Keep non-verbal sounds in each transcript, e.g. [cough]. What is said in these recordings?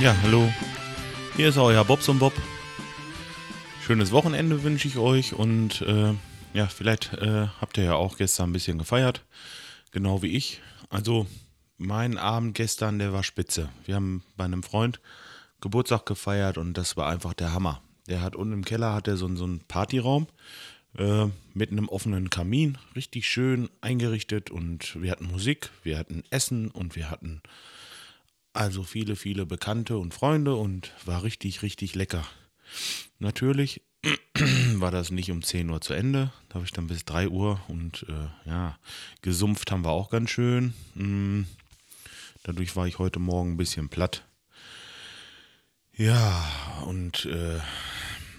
Ja, hallo. Hier ist euer Bobson Bob. Schönes Wochenende wünsche ich euch und äh, ja, vielleicht äh, habt ihr ja auch gestern ein bisschen gefeiert, genau wie ich. Also mein Abend gestern, der war spitze. Wir haben bei einem Freund Geburtstag gefeiert und das war einfach der Hammer. Der hat unten im Keller hat er so, so einen Partyraum äh, mit einem offenen Kamin, richtig schön eingerichtet und wir hatten Musik, wir hatten Essen und wir hatten also viele, viele Bekannte und Freunde und war richtig, richtig lecker. Natürlich [clears throat] war das nicht um 10 Uhr zu Ende. Da habe ich dann bis 3 Uhr und äh, ja, gesumpft haben wir auch ganz schön. Mm, dadurch war ich heute Morgen ein bisschen platt. Ja, und äh,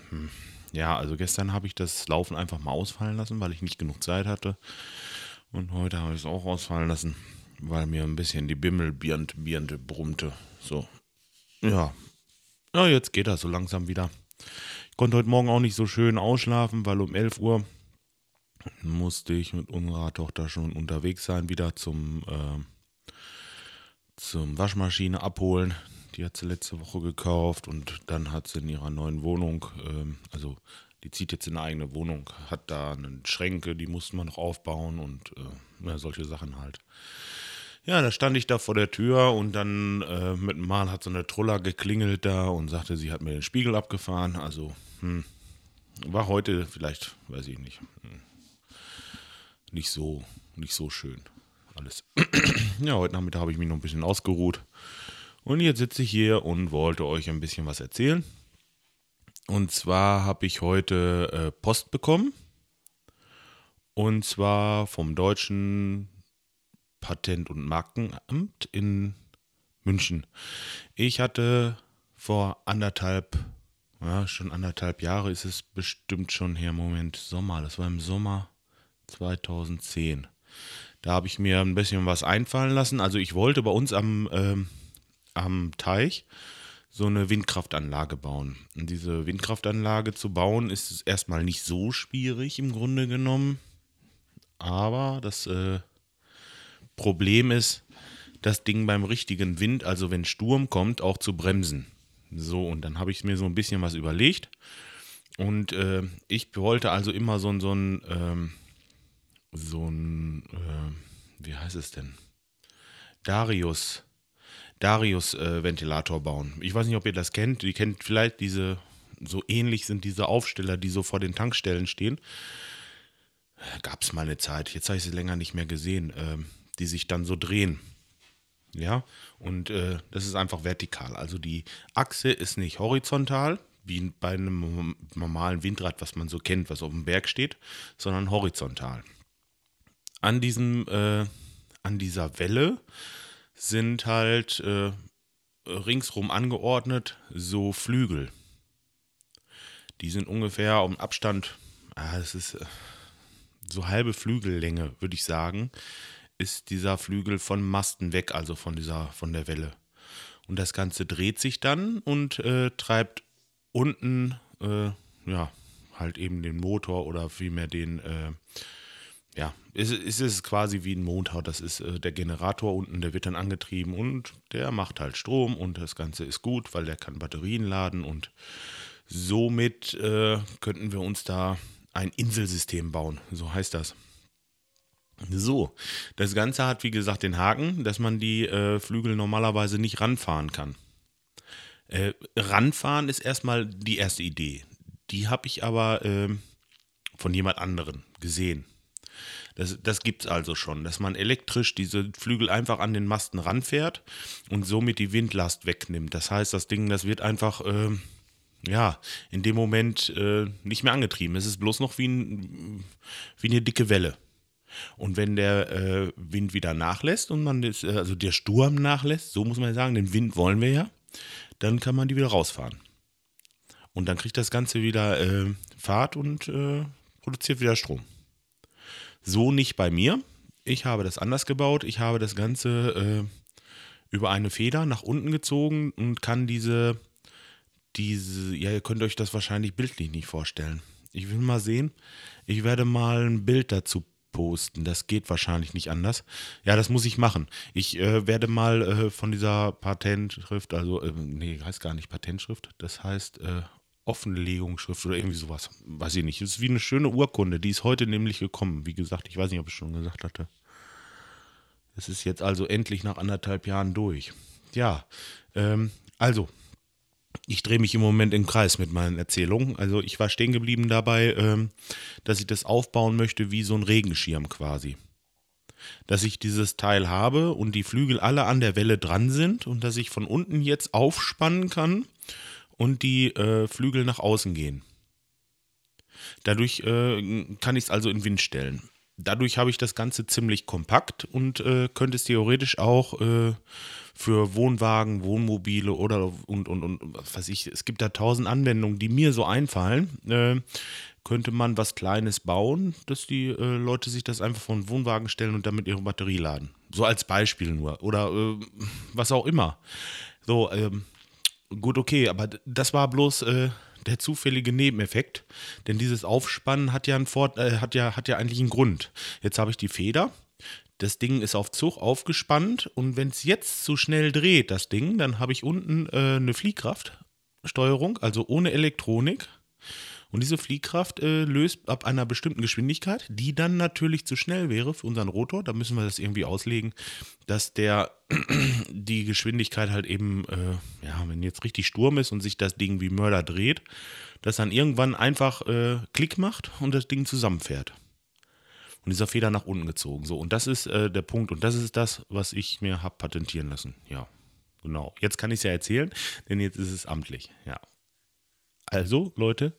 hm, ja, also gestern habe ich das Laufen einfach mal ausfallen lassen, weil ich nicht genug Zeit hatte. Und heute habe ich es auch ausfallen lassen, weil mir ein bisschen die Bimmelbirnte brummte. So. Ja. Ja, jetzt geht das so langsam wieder. Ich konnte heute Morgen auch nicht so schön ausschlafen, weil um 11 Uhr musste ich mit unserer Tochter schon unterwegs sein, wieder zum, äh, zum Waschmaschine abholen. Die hat sie letzte Woche gekauft und dann hat sie in ihrer neuen Wohnung, ähm, also die zieht jetzt in eine eigene Wohnung, hat da eine Schränke, die musste man noch aufbauen und äh, ja, solche Sachen halt. Ja, da stand ich da vor der Tür und dann äh, mit einem Mal hat so eine Truller geklingelt da und sagte, sie hat mir den Spiegel abgefahren. Also, hm, war heute vielleicht, weiß ich nicht, hm, nicht so, nicht so schön alles. [clears throat] ja, heute Nachmittag habe ich mich noch ein bisschen ausgeruht. Und jetzt sitze ich hier und wollte euch ein bisschen was erzählen. Und zwar habe ich heute äh, Post bekommen. Und zwar vom deutschen Patent- und Markenamt in München. Ich hatte vor anderthalb, ja, schon anderthalb Jahre ist es bestimmt schon her, Moment, Sommer, das war im Sommer 2010. Da habe ich mir ein bisschen was einfallen lassen. Also ich wollte bei uns am ähm, am Teich so eine Windkraftanlage bauen. Und diese Windkraftanlage zu bauen ist erstmal nicht so schwierig im Grunde genommen. Aber das äh, Problem ist, das Ding beim richtigen Wind, also wenn Sturm kommt, auch zu bremsen. So, und dann habe ich mir so ein bisschen was überlegt. Und äh, ich wollte also immer so, so ein, ähm, so ein, äh, wie heißt es denn? Darius Darius-Ventilator äh, bauen. Ich weiß nicht, ob ihr das kennt. Ihr kennt vielleicht diese, so ähnlich sind diese Aufsteller, die so vor den Tankstellen stehen. Gab es mal eine Zeit, jetzt habe ich sie länger nicht mehr gesehen, äh, die sich dann so drehen. Ja, und äh, das ist einfach vertikal. Also die Achse ist nicht horizontal, wie bei einem normalen Windrad, was man so kennt, was auf dem Berg steht, sondern horizontal. An diesem, äh, an dieser Welle sind halt äh, ringsrum angeordnet so Flügel. Die sind ungefähr um Abstand, ah, das ist äh, so halbe Flügellänge, würde ich sagen, ist dieser Flügel von Masten weg, also von dieser, von der Welle. Und das Ganze dreht sich dann und äh, treibt unten, äh, ja, halt eben den Motor oder vielmehr den, äh, ja, es, es ist quasi wie ein Motor. Das ist äh, der Generator unten, der wird dann angetrieben und der macht halt Strom und das Ganze ist gut, weil der kann Batterien laden und somit äh, könnten wir uns da ein Inselsystem bauen. So heißt das. So, das Ganze hat wie gesagt den Haken, dass man die äh, Flügel normalerweise nicht ranfahren kann. Äh, ranfahren ist erstmal die erste Idee. Die habe ich aber äh, von jemand anderen gesehen. Das, das gibt es also schon, dass man elektrisch diese Flügel einfach an den Masten ranfährt und somit die Windlast wegnimmt. Das heißt, das Ding, das wird einfach, äh, ja, in dem Moment äh, nicht mehr angetrieben. Es ist bloß noch wie, ein, wie eine dicke Welle. Und wenn der äh, Wind wieder nachlässt und man das, äh, also der Sturm nachlässt, so muss man sagen, den Wind wollen wir ja, dann kann man die wieder rausfahren. Und dann kriegt das Ganze wieder äh, Fahrt und äh, produziert wieder Strom. So nicht bei mir. Ich habe das anders gebaut. Ich habe das Ganze äh, über eine Feder nach unten gezogen und kann diese, diese, ja, ihr könnt euch das wahrscheinlich bildlich nicht vorstellen. Ich will mal sehen. Ich werde mal ein Bild dazu posten. Das geht wahrscheinlich nicht anders. Ja, das muss ich machen. Ich äh, werde mal äh, von dieser Patentschrift, also, äh, nee, heißt gar nicht Patentschrift, das heißt äh, Offenlegungsschrift oder irgendwie sowas. Weiß ich nicht. Es ist wie eine schöne Urkunde. Die ist heute nämlich gekommen. Wie gesagt, ich weiß nicht, ob ich schon gesagt hatte. Es ist jetzt also endlich nach anderthalb Jahren durch. Ja, ähm, also, ich drehe mich im Moment im Kreis mit meinen Erzählungen. Also ich war stehen geblieben dabei, ähm, dass ich das aufbauen möchte wie so ein Regenschirm quasi. Dass ich dieses Teil habe und die Flügel alle an der Welle dran sind und dass ich von unten jetzt aufspannen kann und die äh, Flügel nach außen gehen. Dadurch äh, kann ich es also in Wind stellen. Dadurch habe ich das Ganze ziemlich kompakt und äh, könnte es theoretisch auch äh, für Wohnwagen, Wohnmobile oder und, und, und was weiß ich, es gibt da tausend Anwendungen, die mir so einfallen. Äh, könnte man was Kleines bauen, dass die äh, Leute sich das einfach von Wohnwagen stellen und damit ihre Batterie laden. So als Beispiel nur. Oder äh, was auch immer. So, ähm, gut, okay, aber das war bloß äh, der zufällige Nebeneffekt. Denn dieses Aufspannen hat ja, einen Fort, äh, hat ja, hat ja eigentlich einen Grund. Jetzt habe ich die Feder das Ding ist auf Zug aufgespannt und wenn es jetzt zu schnell dreht, das Ding, dann habe ich unten äh, eine Fliehkraftsteuerung, also ohne Elektronik. Und diese Fliehkraft äh, löst ab einer bestimmten Geschwindigkeit, die dann natürlich zu schnell wäre für unseren Rotor. Da müssen wir das irgendwie auslegen, dass der [clears throat] die Geschwindigkeit halt eben, äh, ja, wenn jetzt richtig Sturm ist und sich das Ding wie Mörder dreht, dass dann irgendwann einfach äh, Klick macht und das Ding zusammenfährt und dieser Feder nach unten gezogen. So, und das ist äh, der Punkt und das ist das, was ich mir habe patentieren lassen. Ja, genau. Jetzt kann ich es ja erzählen, denn jetzt ist es amtlich. Ja. Also, Leute,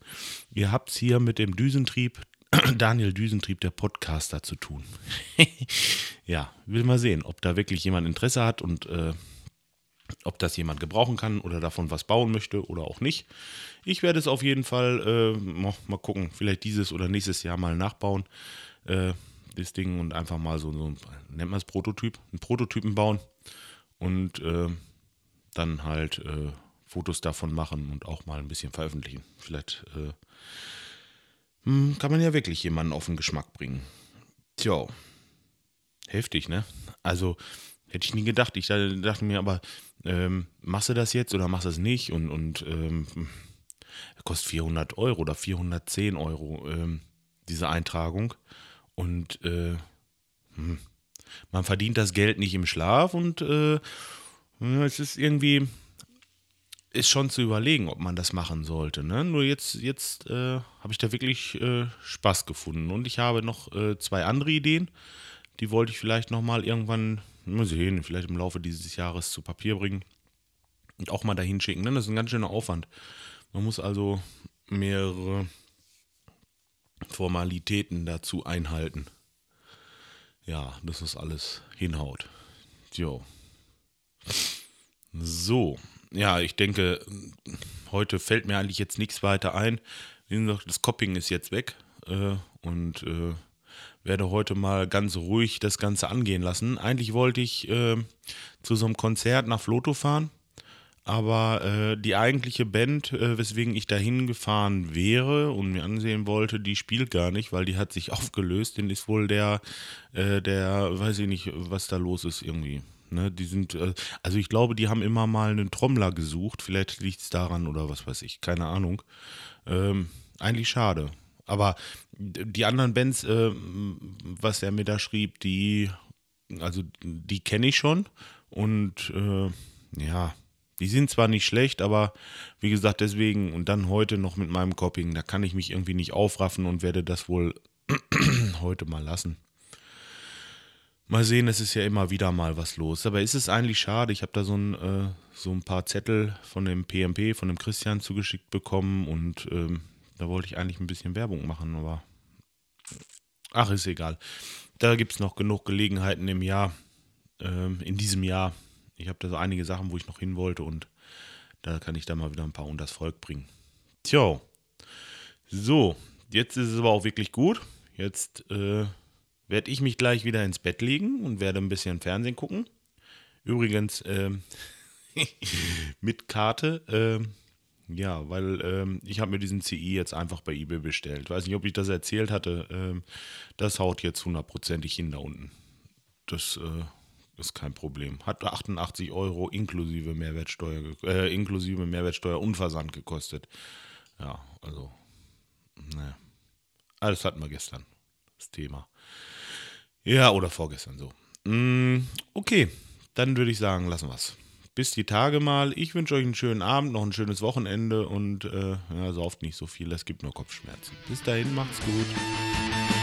ihr habt es hier mit dem Düsentrieb, [clears throat] Daniel Düsentrieb, der Podcaster, zu tun. [laughs] ja, will mal sehen, ob da wirklich jemand Interesse hat und äh, ob das jemand gebrauchen kann oder davon was bauen möchte oder auch nicht. Ich werde es auf jeden Fall äh, mal gucken, vielleicht dieses oder nächstes Jahr mal nachbauen äh, das Ding und einfach mal so, so nennt man es Prototyp, einen Prototypen bauen und äh, dann halt äh, Fotos davon machen und auch mal ein bisschen veröffentlichen. Vielleicht äh, hm, kann man ja wirklich jemanden auf den Geschmack bringen. Tja, heftig, ne? Also hätte ich nie gedacht. Ich dachte mir aber, ähm, machst du das jetzt oder machst du es nicht? Und, und ähm, kostet 400 Euro oder 410 Euro ähm, diese Eintragung. Und äh, hm, man verdient das Geld nicht im Schlaf und äh, es ist irgendwie, ist schon zu überlegen, ob man das machen sollte. Ne? Nur jetzt, jetzt äh, habe ich da wirklich äh, Spaß gefunden. Und ich habe noch äh, zwei andere Ideen. Die wollte ich vielleicht nochmal irgendwann, mal sehen, vielleicht im Laufe dieses Jahres zu Papier bringen und auch mal dahin schicken. Ne? Das ist ein ganz schöner Aufwand. Man muss also mehrere Formalitäten dazu einhalten. Ja, dass das alles hinhaut. Jo. So, ja, ich denke, heute fällt mir eigentlich jetzt nichts weiter ein. Wie gesagt, das Copping ist jetzt weg äh, und äh, werde heute mal ganz ruhig das Ganze angehen lassen. Eigentlich wollte ich äh, zu so einem Konzert nach Floto fahren aber äh, die eigentliche Band, äh, weswegen ich dahin gefahren wäre und mir ansehen wollte, die spielt gar nicht, weil die hat sich [laughs] aufgelöst. Den ist wohl der, äh, der, weiß ich nicht, was da los ist irgendwie. Ne, die sind, äh, also ich glaube, die haben immer mal einen Trommler gesucht. Vielleicht liegt es daran oder was weiß ich, keine Ahnung. Ähm, eigentlich schade. Aber die anderen Bands, äh, was er mir da schrieb, die, also die kenne ich schon und äh, ja die sind zwar nicht schlecht, aber wie gesagt, deswegen und dann heute noch mit meinem Copying, da kann ich mich irgendwie nicht aufraffen und werde das wohl [clears throat] heute mal lassen. Mal sehen, es ist ja immer wieder mal was los. Aber ist es eigentlich schade? Ich habe da so ein, äh, so ein paar Zettel von dem PMP, von dem Christian zugeschickt bekommen und ähm, da wollte ich eigentlich ein bisschen Werbung machen, aber ach, ist egal. Da gibt es noch genug Gelegenheiten im Jahr, ähm, in diesem Jahr, ich habe da so einige Sachen, wo ich noch hin wollte und da kann ich da mal wieder ein paar unter das Volk bringen. Tja, so, jetzt ist es aber auch wirklich gut. Jetzt äh, werde ich mich gleich wieder ins Bett legen und werde ein bisschen Fernsehen gucken. Übrigens, äh, [laughs] mit Karte, äh, Ja, weil ähm, ich habe mir diesen CI jetzt einfach bei eBay bestellt. Weiß nicht, ob ich das erzählt hatte. Ähm, das haut jetzt hundertprozentig hin da unten. Das äh, ist kein Problem. Hat 88 Euro inklusive Mehrwertsteuer, äh, inklusive Mehrwertsteuer und Versand gekostet. Ja, also, naja. Alles hatten wir gestern, das Thema. Ja, oder vorgestern so. Mm, okay, dann würde ich sagen, lassen wir es. Bis die Tage mal. Ich wünsche euch einen schönen Abend, noch ein schönes Wochenende und äh, ja, sauft nicht so viel, es gibt nur Kopfschmerzen. Bis dahin, macht's gut.